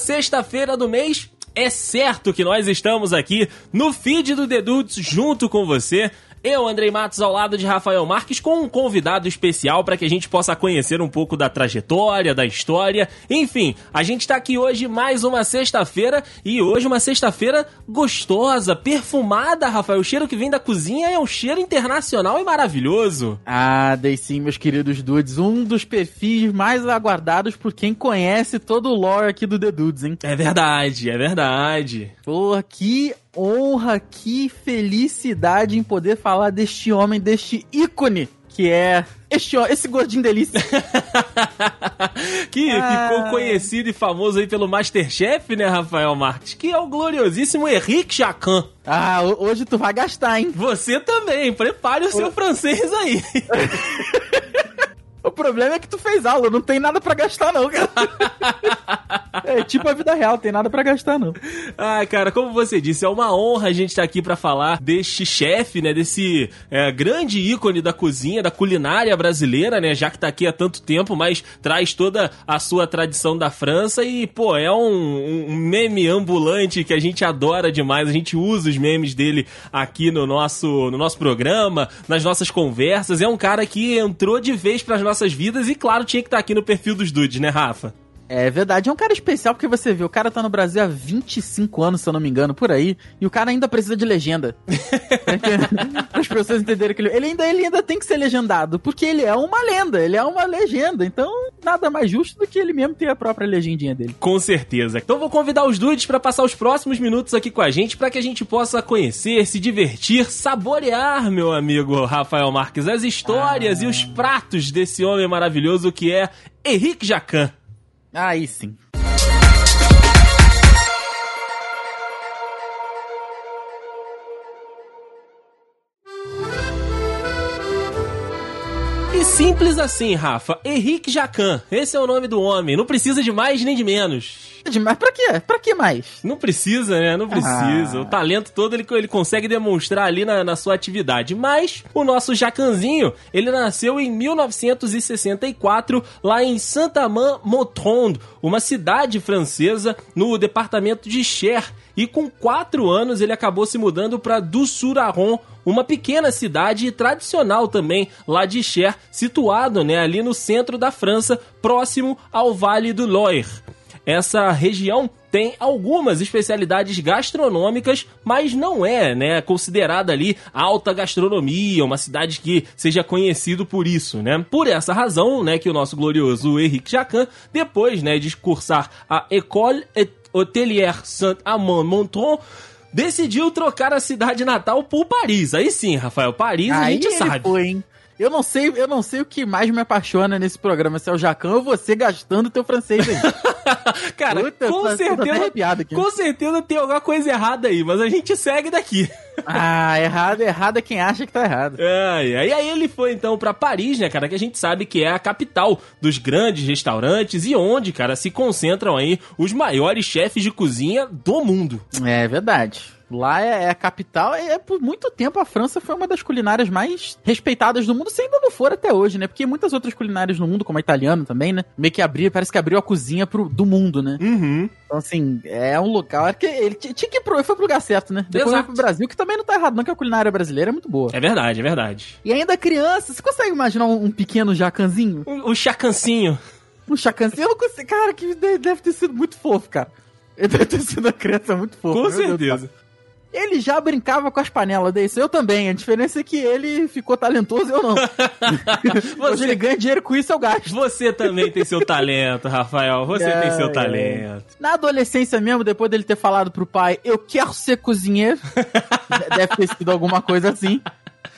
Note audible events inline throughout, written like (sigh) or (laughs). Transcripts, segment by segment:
sexta-feira do mês. É certo que nós estamos aqui no feed do Dedudes junto com você eu, Andrei Matos, ao lado de Rafael Marques, com um convidado especial para que a gente possa conhecer um pouco da trajetória, da história. Enfim, a gente está aqui hoje mais uma sexta-feira e hoje uma sexta-feira gostosa, perfumada, Rafael. O cheiro que vem da cozinha é um cheiro internacional e maravilhoso. Ah, dei sim, meus queridos dudes. Um dos perfis mais aguardados por quem conhece todo o lore aqui do The Dudes, hein? É verdade, é verdade. Pô, que honra, que felicidade em poder falar deste homem, deste ícone que é este, esse gordinho delícia. (laughs) que ah. ficou conhecido e famoso aí pelo Masterchef, né, Rafael Marques? Que é o gloriosíssimo Henrique Jacan. Ah, hoje tu vai gastar, hein? Você também. Prepare o seu francês aí. (laughs) O problema é que tu fez aula, não tem nada para gastar não, cara. (laughs) é tipo a vida real, tem nada para gastar não. Ah, cara, como você disse, é uma honra a gente estar tá aqui para falar deste chefe, né, desse é, grande ícone da cozinha, da culinária brasileira, né, já que tá aqui há tanto tempo, mas traz toda a sua tradição da França e, pô, é um, um meme ambulante que a gente adora demais, a gente usa os memes dele aqui no nosso, no nosso programa, nas nossas conversas, é um cara que entrou de vez para as nossas vidas e, claro, tinha que estar tá aqui no perfil dos dudes, né, Rafa? É verdade, é um cara especial porque você vê, o cara tá no Brasil há 25 anos, se eu não me engano, por aí, e o cara ainda precisa de legenda. Para (laughs) (laughs) as pessoas entenderem que ele, ele, ainda, ele ainda tem que ser legendado, porque ele é uma lenda, ele é uma legenda, então nada mais justo do que ele mesmo ter a própria legendinha dele. Com certeza. Então vou convidar os dudes para passar os próximos minutos aqui com a gente, para que a gente possa conhecer, se divertir, saborear, meu amigo Rafael Marques, as histórias ah. e os pratos desse homem maravilhoso que é Henrique Jacan. Aí sim. E simples assim, Rafa. Henrique Jacan. Esse é o nome do homem. Não precisa de mais nem de menos. Mas pra quê? Pra que mais? Não precisa, né? Não precisa. Ah. O talento todo ele, ele consegue demonstrar ali na, na sua atividade. Mas o nosso Jacanzinho, ele nasceu em 1964 lá em Saint-Amand-Montrond, uma cidade francesa no departamento de Cher. E com quatro anos ele acabou se mudando para Dussuraron, uma pequena cidade tradicional também lá de Cher, situado né, ali no centro da França, próximo ao Vale do Loire. Essa região tem algumas especialidades gastronômicas, mas não é, né, considerada ali alta gastronomia, uma cidade que seja conhecido por isso, né? Por essa razão, né, que o nosso glorioso Henrique Jacan, depois, né, de cursar a École Hotelière Saint-Amand-Montrond, decidiu trocar a cidade natal por Paris. Aí sim, Rafael, Paris Aí a gente sabe. Foi, hein? Eu não sei, eu não sei o que mais me apaixona nesse programa, se é o Jacan ou você gastando teu francês aí. (laughs) (laughs) Cara, Puta, com certeza, com certeza tem alguma coisa errada aí, mas a gente segue daqui. (laughs) ah, errado, errado é quem acha que tá errado. É, e aí ele foi então para Paris, né, cara, que a gente sabe que é a capital dos grandes restaurantes e onde, cara, se concentram aí os maiores chefes de cozinha do mundo. É verdade. Lá é, é a capital, e é, por muito tempo a França foi uma das culinárias mais respeitadas do mundo, se ainda não for até hoje, né? Porque muitas outras culinárias no mundo, como a italiana também, né? Meio que abriu, parece que abriu a cozinha pro, do mundo, né? Uhum. Então, assim, é um lugar que ele tinha que ir pro, foi pro lugar certo, né? Depois Exato. foi pro Brasil, que também não tá errado, não, que a culinária brasileira é muito boa. É verdade, é verdade. E ainda criança, você consegue imaginar um, um pequeno jacanzinho? Um, um chacancinho. Um chacancinho? Eu não consigo. Cara, que deve ter sido muito fofo, cara. Ele deve ter sido uma criança muito fofa. Com certeza. Deus, ele já brincava com as panelas desse. Eu também. A diferença é que ele ficou talentoso eu não. (laughs) Você... ele ganha dinheiro com isso, eu gasto. Você também tem seu talento, Rafael. Você é, tem seu é. talento. Na adolescência mesmo, depois dele ter falado pro pai, eu quero ser cozinheiro. (laughs) deve ter sido alguma coisa assim,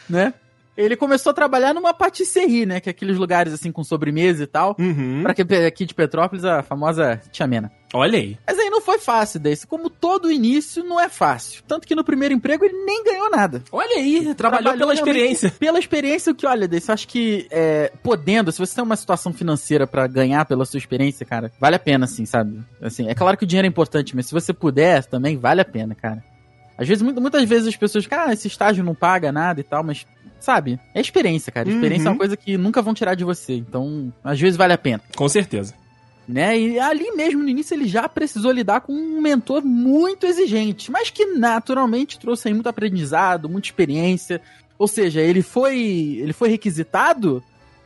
né? Ele começou a trabalhar numa patisserie, né? Que é aqueles lugares assim com sobremesa e tal. Uhum. Pra que aqui de Petrópolis, a famosa Tia Mena. Olha aí. Mas aí não foi fácil desse. Como todo início, não é fácil. Tanto que no primeiro emprego ele nem ganhou nada. Olha aí, trabalhou, trabalhou pela experiência. Pela experiência que, olha, desse, acho que é, podendo, se você tem uma situação financeira para ganhar pela sua experiência, cara, vale a pena, assim, sabe? Assim, é claro que o dinheiro é importante, mas se você puder também, vale a pena, cara. Às vezes, muitas vezes as pessoas ficam, ah, esse estágio não paga nada e tal, mas sabe? É experiência, cara. Experiência uhum. é uma uhum. coisa que nunca vão tirar de você. Então, às vezes vale a pena. Com certeza. Né? E ali mesmo no início ele já precisou lidar com um mentor muito exigente, mas que naturalmente trouxe aí muito aprendizado, muita experiência. Ou seja, ele foi ele foi requisitado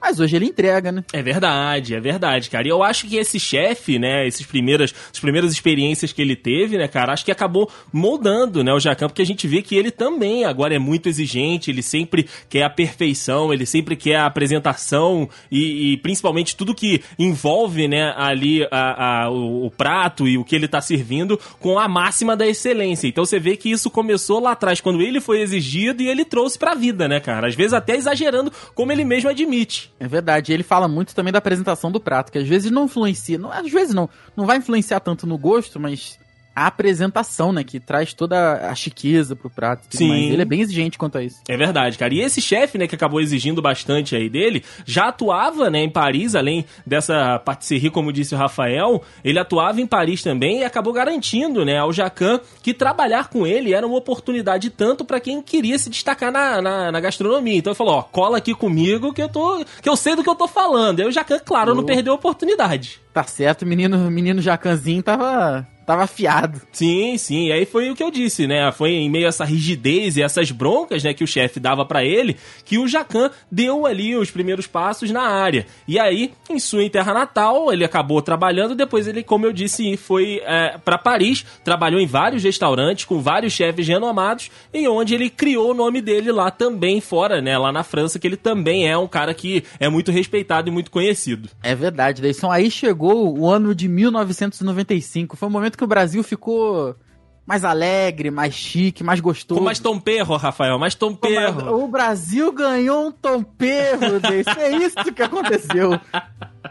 mas hoje ele entrega, né? É verdade, é verdade, cara. E eu acho que esse chefe, né, esses primeiras, as primeiras experiências que ele teve, né, cara, acho que acabou moldando, né, o Jacan, porque a gente vê que ele também agora é muito exigente, ele sempre quer a perfeição, ele sempre quer a apresentação e, e principalmente tudo que envolve, né, ali a, a, o, o, prato e o que ele tá servindo com a máxima da excelência. Então você vê que isso começou lá atrás, quando ele foi exigido e ele trouxe pra vida, né, cara? Às vezes até exagerando, como ele mesmo admite. É verdade. Ele fala muito também da apresentação do prato, que às vezes não influencia. Não, às vezes não. Não vai influenciar tanto no gosto, mas a apresentação, né? Que traz toda a chiqueza pro prato. Sim. Ele é bem exigente quanto a isso. É verdade, cara. E esse chefe, né, que acabou exigindo bastante aí dele, já atuava, né, em Paris, além dessa patisserie, como disse o Rafael, ele atuava em Paris também e acabou garantindo, né, ao Jacan que trabalhar com ele era uma oportunidade tanto para quem queria se destacar na, na, na, gastronomia. Então ele falou, ó, cola aqui comigo que eu tô, que eu sei do que eu tô falando. Aí o Jacan, claro, oh. não perdeu a oportunidade. Tá certo, o menino, menino Jacanzinho tava tava afiado. Sim, sim. E aí foi o que eu disse, né? Foi em meio a essa rigidez e essas broncas, né, que o chefe dava para ele, que o Jacan deu ali os primeiros passos na área. E aí, em sua terra natal, ele acabou trabalhando. Depois ele, como eu disse, foi é, para Paris, trabalhou em vários restaurantes com vários chefes renomados, e onde ele criou o nome dele lá também fora, né? Lá na França, que ele também é um cara que é muito respeitado e muito conhecido. É verdade, Deison. Aí chegou o ano de 1995. Foi um momento que o Brasil ficou mais alegre, mais chique, mais gostoso. Com mais tomperro, Rafael, mais tomperro. O Brasil ganhou um tomperro. (laughs) É isso que aconteceu.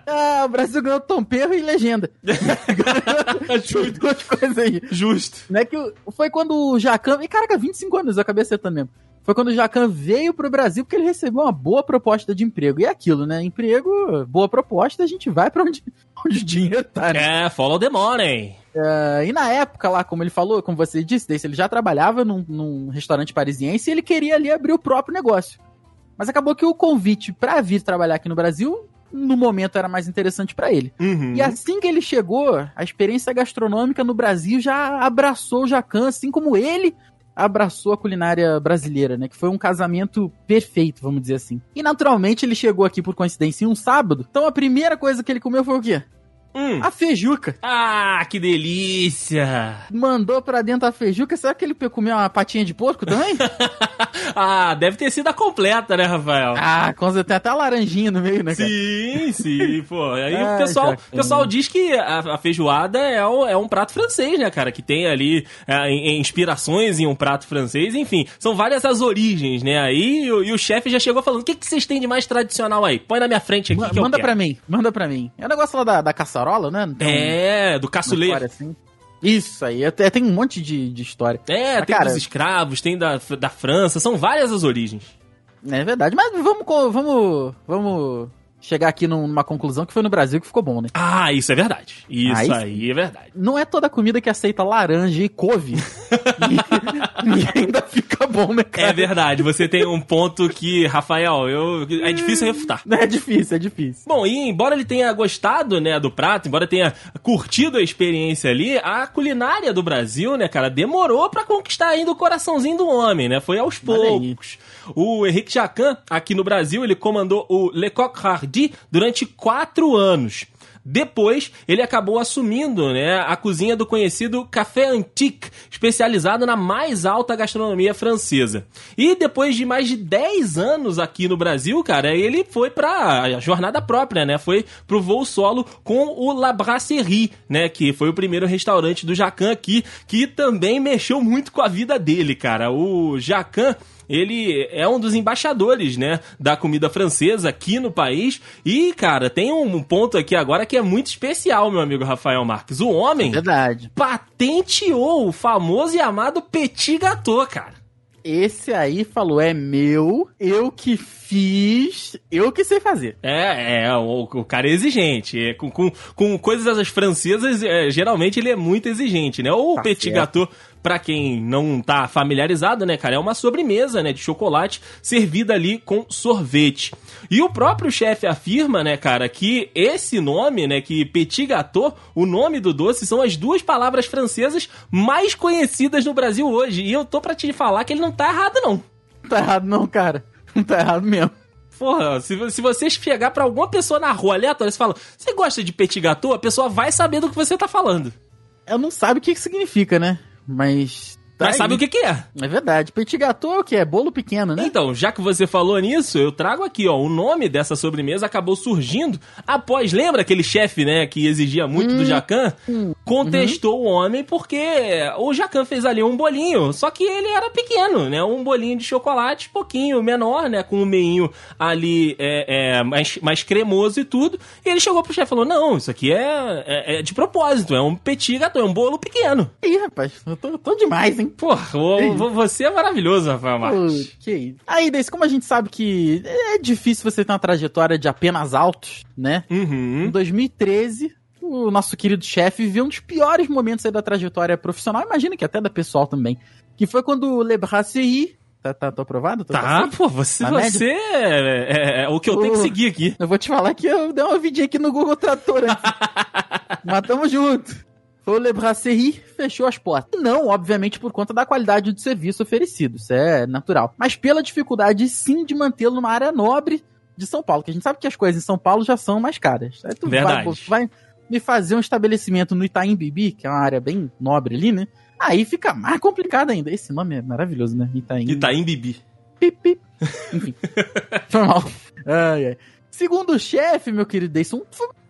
Ah, o Brasil ganhou tomperro e legenda. (laughs) Justo. Duas coisas aí. Justo. Né, que foi quando o Jacan... E caraca, 25 anos, eu acabei acertando mesmo. Foi quando o Jacan veio pro Brasil porque ele recebeu uma boa proposta de emprego. E é aquilo, né? Emprego, boa proposta, a gente vai para onde, (laughs) onde o dinheiro tá, né? É, follow the money. Uh, e na época lá, como ele falou, como você disse, ele já trabalhava num, num, restaurante parisiense e ele queria ali abrir o próprio negócio. Mas acabou que o convite para vir trabalhar aqui no Brasil, no momento era mais interessante para ele. Uhum. E assim que ele chegou, a experiência gastronômica no Brasil já abraçou o Jacan, assim como ele abraçou a culinária brasileira, né? Que foi um casamento perfeito, vamos dizer assim. E naturalmente ele chegou aqui por coincidência em um sábado. Então a primeira coisa que ele comeu foi o quê? Hum. A feijuca. Ah, que delícia! Mandou pra dentro a feijuca. Será que ele comeu uma patinha de porco também? (laughs) ah, deve ter sido a completa, né, Rafael? Ah, com certeza. Tem até a laranjinha no meio, né, cara? Sim, sim, pô. Aí o pessoal, o pessoal diz que a, a feijoada é, o, é, um prato francês, né, cara? Que tem ali é, inspirações em um prato francês. Enfim, são várias as origens, né? Aí e o, e o chefe já chegou falando: o que, que vocês têm de mais tradicional aí? Põe na minha frente aqui. M manda pra mim, manda pra mim. É o negócio lá da, da caçarola né? É, do caçuleiro. Assim. Isso aí, até, tem um monte de, de história. É, mas, tem cara, dos escravos, tem da, da França, são várias as origens. É verdade, mas vamos, vamos, vamos chegar aqui numa conclusão que foi no Brasil que ficou bom, né? Ah, isso é verdade. Isso aí, aí é verdade. Não é toda comida que aceita laranja e couve. (laughs) e, (laughs) e, ainda fica bom, né, cara? É verdade. Você tem um ponto que, Rafael, eu, é difícil refutar. É difícil, é difícil. Bom, e embora ele tenha gostado, né, do prato, embora tenha curtido a experiência ali, a culinária do Brasil, né, cara, demorou para conquistar ainda o coraçãozinho do homem, né? Foi aos poucos. O Henrique Jacan, aqui no Brasil, ele comandou o Le Coq Hardy durante quatro anos. Depois, ele acabou assumindo né, a cozinha do conhecido Café Antique, especializado na mais alta gastronomia francesa. E depois de mais de 10 anos aqui no Brasil, cara, ele foi pra jornada própria, né? Foi pro voo solo com o La Brasserie, né? Que foi o primeiro restaurante do Jacan aqui, que também mexeu muito com a vida dele, cara. O Jacan ele é um dos embaixadores, né, da comida francesa aqui no país. E, cara, tem um ponto aqui agora que é muito especial, meu amigo Rafael Marques. O homem Verdade. patenteou o famoso e amado petit gâteau, cara. Esse aí falou: é meu, eu que fiz, eu que sei fazer. É, é, o, o cara é exigente. É, com, com, com coisas francesas, é, geralmente ele é muito exigente, né? Ou o tá petit certo. gâteau pra quem não tá familiarizado, né, cara, é uma sobremesa, né, de chocolate servida ali com sorvete. E o próprio chefe afirma, né, cara, que esse nome, né, que Petit Gâteau, o nome do doce, são as duas palavras francesas mais conhecidas no Brasil hoje. E eu tô pra te falar que ele não tá errado, não. Não tá errado não, cara. Não tá errado mesmo. Porra, se, se você chegar pra alguma pessoa na rua aleatória e fala, você gosta de petit gâteau? A pessoa vai saber do que você tá falando. Ela não sabe o que, que significa, né? Mas Tá Mas aí. sabe o que, que é? É verdade. Petit gâteau é o que? É bolo pequeno, né? Então, já que você falou nisso, eu trago aqui, ó. O nome dessa sobremesa acabou surgindo após, lembra aquele chefe, né, que exigia muito hum, do Jacan? Hum, Contestou uhum. o homem porque o Jacan fez ali um bolinho, só que ele era pequeno, né? Um bolinho de chocolate, pouquinho menor, né? Com um meinho ali é, é, mais, mais cremoso e tudo. E ele chegou pro chefe e falou: Não, isso aqui é, é, é, de propósito, é um petit gâteau, é um bolo pequeno. Ih, rapaz, eu tô, tô demais, hein? Hein? Porra, você é maravilhoso, Rafael Marques. Que Aí, Deise, como a gente sabe que é difícil você ter uma trajetória de apenas altos, né? Uhum. Em 2013, o nosso querido chefe viveu um dos piores momentos aí da trajetória profissional, imagina que até da pessoal também, que foi quando o Le Brasserie Tá, tá, tô aprovado? Tô tá, pô, você, você é, é, é, o que eu tenho que seguir aqui. Eu vou te falar que eu dei uma vidinha aqui no Google Trator antes. (laughs) Mas tamo junto o Le Brasserie fechou as portas. Não, obviamente, por conta da qualidade do serviço oferecido, isso é natural. Mas pela dificuldade, sim, de mantê-lo numa área nobre de São Paulo, que a gente sabe que as coisas em São Paulo já são mais caras. Aí tu Verdade. Vai, vai me fazer um estabelecimento no Itaim Bibi, que é uma área bem nobre ali, né? Aí fica mais complicado ainda. Esse nome é maravilhoso, né? Itaim. Itaim Bibi. Pip, pip. Enfim. (laughs) Foi mal. Ai, ai. Segundo o chefe, meu querido Deison,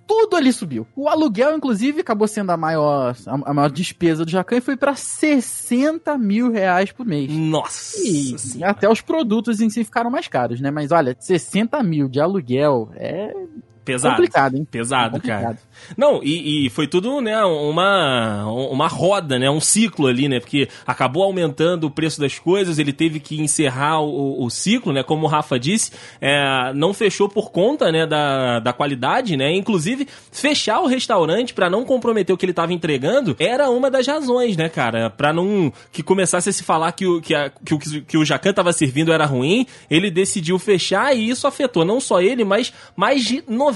tudo ali subiu. O aluguel, inclusive, acabou sendo a maior, a maior despesa do Jacan e foi para 60 mil reais por mês. Nossa! E, e até os produtos em si ficaram mais caros, né? Mas olha, 60 mil de aluguel é Pesado. Complicado, hein? Pesado, complicado. cara. Não, e, e, foi tudo, né, uma, uma roda, né, um ciclo ali, né, porque acabou aumentando o preço das coisas, ele teve que encerrar o, o ciclo, né, como o Rafa disse, é, não fechou por conta, né, da, da qualidade, né, inclusive fechar o restaurante para não comprometer o que ele estava entregando era uma das razões, né, cara, para não que começasse a se falar que o que, a, que o que o Jacan tava servindo era ruim, ele decidiu fechar e isso afetou não só ele, mas mais de 90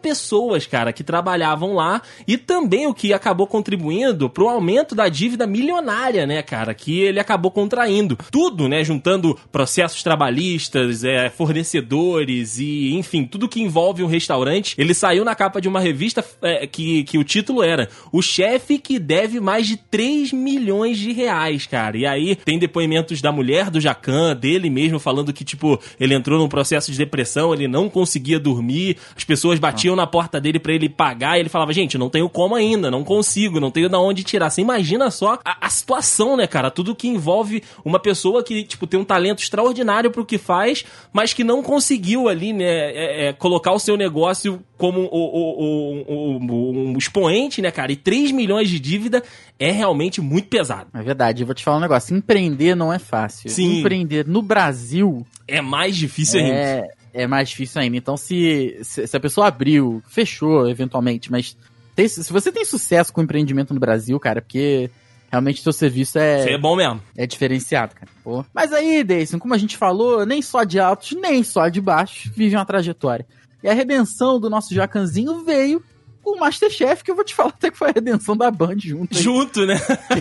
pessoas, cara, que trabalhavam lá e também o que acabou contribuindo pro aumento da dívida milionária, né, cara, que ele acabou contraindo. Tudo, né, juntando processos trabalhistas, é, fornecedores e, enfim, tudo que envolve um restaurante. Ele saiu na capa de uma revista é, que, que o título era O Chefe que deve mais de 3 milhões de reais, cara. E aí tem depoimentos da mulher do Jacan, dele mesmo, falando que, tipo, ele entrou num processo de depressão, ele não conseguia dormir, as pessoas pessoas batiam na porta dele para ele pagar e ele falava, gente, não tenho como ainda, não consigo, não tenho da onde tirar. Você imagina só a, a, situação, né, cara? Tudo que envolve uma pessoa que, tipo, tem um talento extraordinário pro que faz, mas que não conseguiu ali, né, é, é, colocar o seu negócio como o, o, o, um expoente, né, cara? E 3 milhões de dívida é realmente muito pesado. É verdade, eu vou te falar um negócio. Empreender não é fácil. Sim. Empreender no Brasil. É mais difícil é, ainda é mais difícil ainda. Então, se, se, a pessoa abriu, fechou eventualmente, mas tem, se você tem sucesso com empreendimento no Brasil, cara, porque realmente seu serviço é. Isso é bom mesmo. É diferenciado, cara. Pô. Mas aí, Deison, como a gente falou, nem só de altos, nem só de baixos vive uma trajetória. E a redenção do nosso Jacanzinho veio com o Masterchef, que eu vou te falar até que foi a redenção da Band junto. Aí. Junto, né?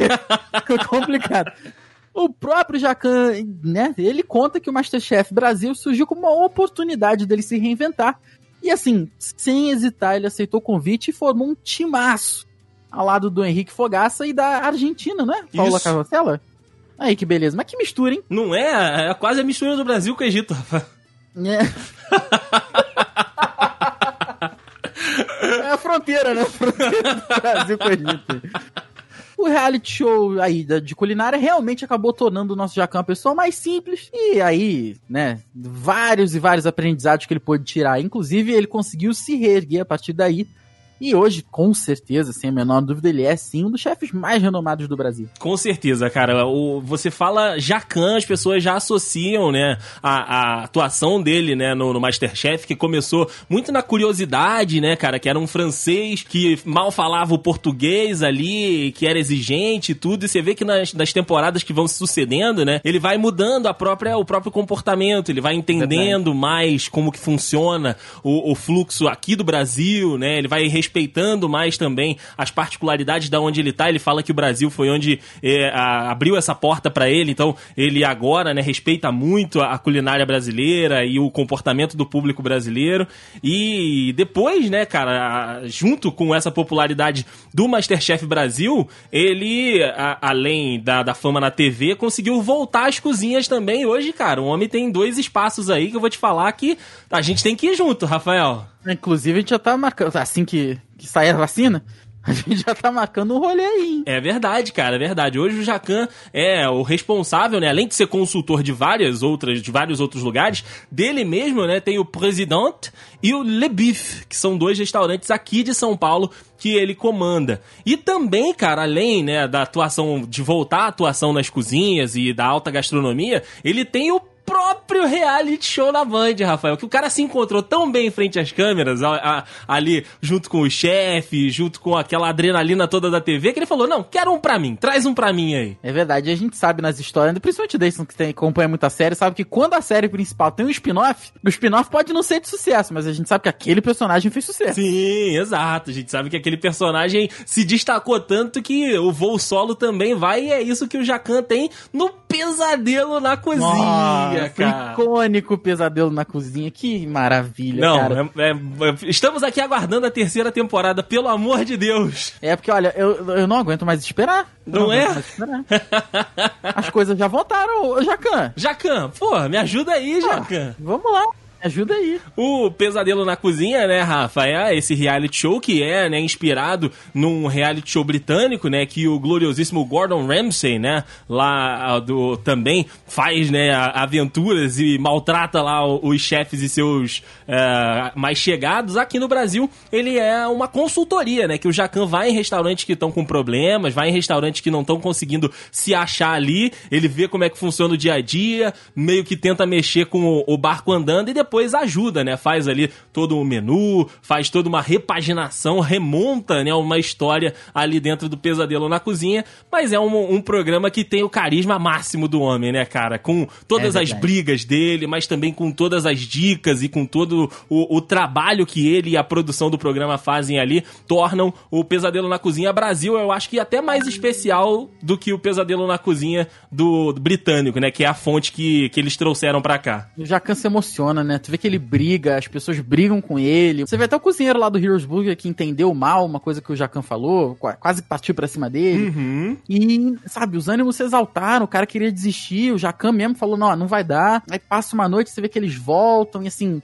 (laughs) Ficou complicado. O próprio Jacan, né, ele conta que o Masterchef Brasil surgiu como uma oportunidade dele se reinventar. E assim, sem hesitar, ele aceitou o convite e formou um timaço ao lado do Henrique Fogaça e da Argentina, né? Paula Carrossela. Aí que beleza. Mas que mistura, hein? Não é? É quase a mistura do Brasil com o Egito, Rafa. É. (laughs) é a fronteira, né? A (laughs) fronteira do Brasil com o Egito. O reality show aí de culinária realmente acabou tornando o nosso Jacan uma pessoa mais simples. E aí, né, vários e vários aprendizados que ele pôde tirar. Inclusive, ele conseguiu se reerguer a partir daí. E hoje, com certeza, sem a menor dúvida, ele é sim um dos chefes mais renomados do Brasil. Com certeza, cara. O, você fala Jacan, as pessoas já associam, né, a, a atuação dele, né, no, no Masterchef, que começou muito na curiosidade, né, cara, que era um francês que mal falava o português ali, que era exigente e tudo, e você vê que nas, nas temporadas que vão se sucedendo, né, ele vai mudando a própria, o próprio comportamento, ele vai entendendo Verdade. mais como que funciona o, o fluxo aqui do Brasil, né, ele vai respeitando mais também as particularidades da onde ele tá. Ele fala que o Brasil foi onde é, a, abriu essa porta para ele, então ele agora, né, respeita muito a, a culinária brasileira e o comportamento do público brasileiro. E depois, né, cara, junto com essa popularidade do Masterchef Brasil, ele, a, além da, da fama na TV, conseguiu voltar às cozinhas também. Hoje, cara, o homem tem dois espaços aí que eu vou te falar que a gente tem que ir junto, Rafael. Inclusive, a gente já tá marcando, assim que, que sair a vacina, a gente já tá marcando um rolê aí. É verdade, cara, é verdade. Hoje o Jacan é o responsável, né? Além de ser consultor de várias outras, de vários outros lugares, dele mesmo, né? Tem o Presidente e o Le Bif, que são dois restaurantes aqui de São Paulo que ele comanda. E também, cara, além, né, da atuação, de voltar à atuação nas cozinhas e da alta gastronomia, ele tem o próprio reality show na Band, Rafael. Que o cara se encontrou tão bem em frente às câmeras, a, a, ali, junto com o chefe, junto com aquela adrenalina toda da TV, que ele falou: Não, quero um pra mim, traz um pra mim aí. É verdade, a gente sabe nas histórias, principalmente o Dayson que tem, acompanha muita série, sabe que quando a série principal tem um spin-off, o spin-off pode não ser de sucesso, mas a gente sabe que aquele personagem fez sucesso. Sim, exato. A gente sabe que aquele personagem se destacou tanto que o voo solo também vai, e é isso que o Jacan tem no pesadelo na cozinha. Nossa cara. Icônico pesadelo na cozinha. Que maravilha, Não, cara. É, é, estamos aqui aguardando a terceira temporada, pelo amor de Deus. É porque, olha, eu, eu não aguento mais esperar. Não, não é? As coisas já voltaram, Jacan. Jacan, pô, me ajuda aí, Jacan. Vamos lá. Ajuda aí. O Pesadelo na Cozinha, né, Rafa, é esse reality show que é, né, inspirado num reality show britânico, né, que o gloriosíssimo Gordon Ramsay, né, lá do também faz, né, aventuras e maltrata lá os chefes e seus uh, mais chegados. Aqui no Brasil, ele é uma consultoria, né, que o Jacan vai em restaurantes que estão com problemas, vai em restaurantes que não estão conseguindo se achar ali, ele vê como é que funciona o dia a dia, meio que tenta mexer com o barco andando e depois depois ajuda, né? Faz ali todo o um menu, faz toda uma repaginação, remonta, né, uma história ali dentro do Pesadelo na Cozinha, mas é um, um programa que tem o carisma máximo do homem, né, cara? Com todas é as brigas dele, mas também com todas as dicas e com todo o, o trabalho que ele e a produção do programa fazem ali, tornam o Pesadelo na Cozinha Brasil, eu acho que até mais especial do que o Pesadelo na Cozinha do, do britânico, né? Que é a fonte que, que eles trouxeram para cá. O Jacan se emociona, né? Tu vê que ele briga, as pessoas brigam com ele. Você vê até o cozinheiro lá do Heroes Burger que entendeu mal uma coisa que o Jacan falou, quase partiu pra cima dele. Uhum. E, sabe, os ânimos se exaltaram, o cara queria desistir, o Jacan mesmo falou, não, não vai dar. Aí passa uma noite, você vê que eles voltam e assim...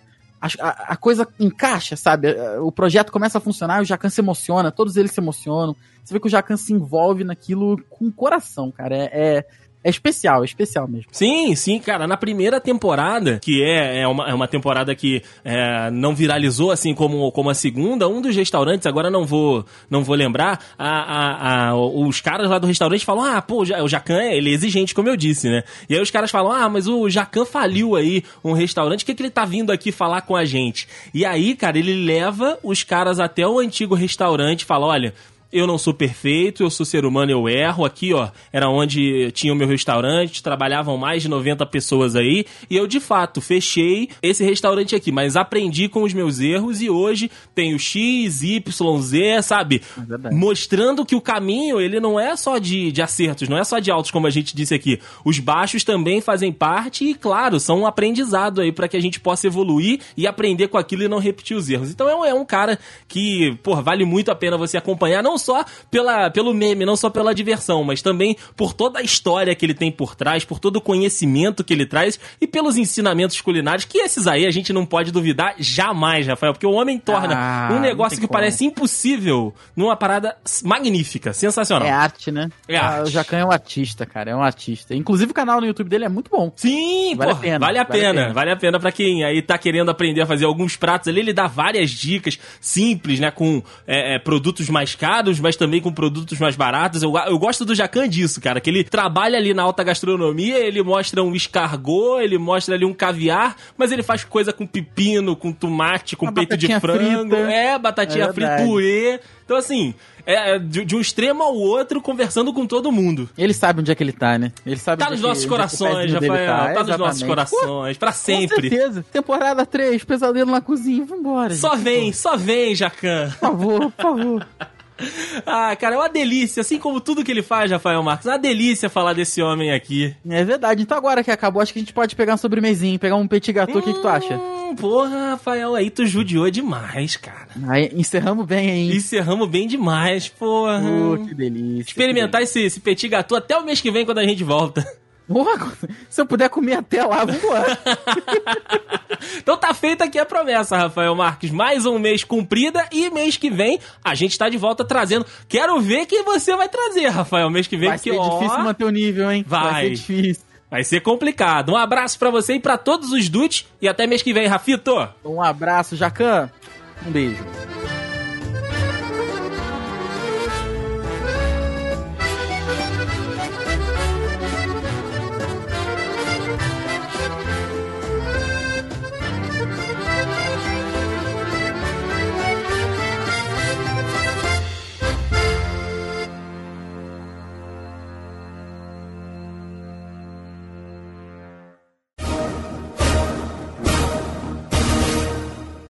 A, a, coisa encaixa, sabe? O projeto começa a funcionar, o Jacan se emociona, todos eles se emocionam. Você vê que o Jacan se envolve naquilo com o coração, cara. É, é, é especial, é especial mesmo. Sim, sim, cara. Na primeira temporada, que é, é, uma, é uma temporada que é, não viralizou assim como, como a segunda, um dos restaurantes, agora não vou não vou lembrar, a, a, a os caras lá do restaurante falam: ah, pô, o Jacan, ele é exigente, como eu disse, né? E aí os caras falam: ah, mas o Jacan faliu aí um restaurante, o que, que ele tá vindo aqui falar com a gente? E aí, cara, ele leva os caras até o antigo restaurante e fala: olha, eu não sou perfeito, eu sou ser humano, eu erro. Aqui, ó, era onde tinha o meu restaurante, trabalhavam mais de 90 pessoas aí, e eu de fato fechei esse restaurante aqui, mas aprendi com os meus erros e hoje tenho X, Y, Z, sabe? É Mostrando que o caminho, ele não é só de, de acertos, não é só de altos, como a gente disse aqui. Os baixos também fazem parte e, claro, são um aprendizado aí para que a gente possa evoluir e aprender com aquilo e não repetir os erros. Então é um, é um cara que, pô, vale muito a pena você acompanhar, não só pela, pelo meme, não só pela diversão, mas também por toda a história que ele tem por trás, por todo o conhecimento que ele traz e pelos ensinamentos culinários, que esses aí a gente não pode duvidar jamais, Rafael, porque o homem torna Ah, um negócio que como. parece impossível numa parada magnífica, sensacional. É arte, né? É Ah, arte. O Jacan é um artista, cara. É um artista. Inclusive o canal no YouTube dele é muito bom. Sim, Vale pô, a pena, vale a vale pena, pena. vale a pena pra quem aí tá querendo aprender a fazer alguns pratos ali, ele dá várias dicas simples, né, com é, é, produtos mais caros, mas também com produtos mais baratos. Eu, eu gosto do Jacan disso, cara, que ele trabalha ali na alta gastronomia, ele mostra um escargot, ele mostra ali um caviar, mas ele faz coisa com pepino, com tomate, com Uma peito de frango, frita. é, batatinha É frita, purê. Então, assim, é, de, de um extremo ao outro, conversando com todo mundo. Ele sabe onde é que ele tá, né? Ele sabe Tá onde nos é que- nossos é que corações, Rafael. Tá, nos nossos corações. Pra Com sempre. certeza. Temporada 3, pesadelo na cozinha. Vambora. Só gente. vem, só vem, Jacan. Por favor, por favor. (laughs) (laughs) Ah, cara, é uma delícia. Assim como tudo que ele faz, Rafael Marques. É uma delícia falar desse homem aqui. É verdade. Então agora que acabou, acho que a gente pode pegar um sobremesinho, pegar um petit gâteau. O que, que tu acha? Hum, porra, Rafael, aí tu judiou demais, cara. Aí, encerramos bem, hein? Encerramos bem demais, porra. Pô, que delícia. Experimentar esse, esse petit gâteau até o mês que vem, quando a gente volta. Porra, se eu puder comer até lá, vambora. (laughs) Então tá feita aqui a promessa, Rafael Marques. Mais um mês cumprida e mês que vem a gente tá de volta trazendo. Quero ver quem você vai trazer, Rafael, mês que vem. Vai porque, ser ó, difícil manter o nível, hein? Vai. ser difícil. Vai ser complicado. Um abraço pra você e pra todos os dudes. E até mês que vem, Rafito. Um abraço, Jacan. Um beijo.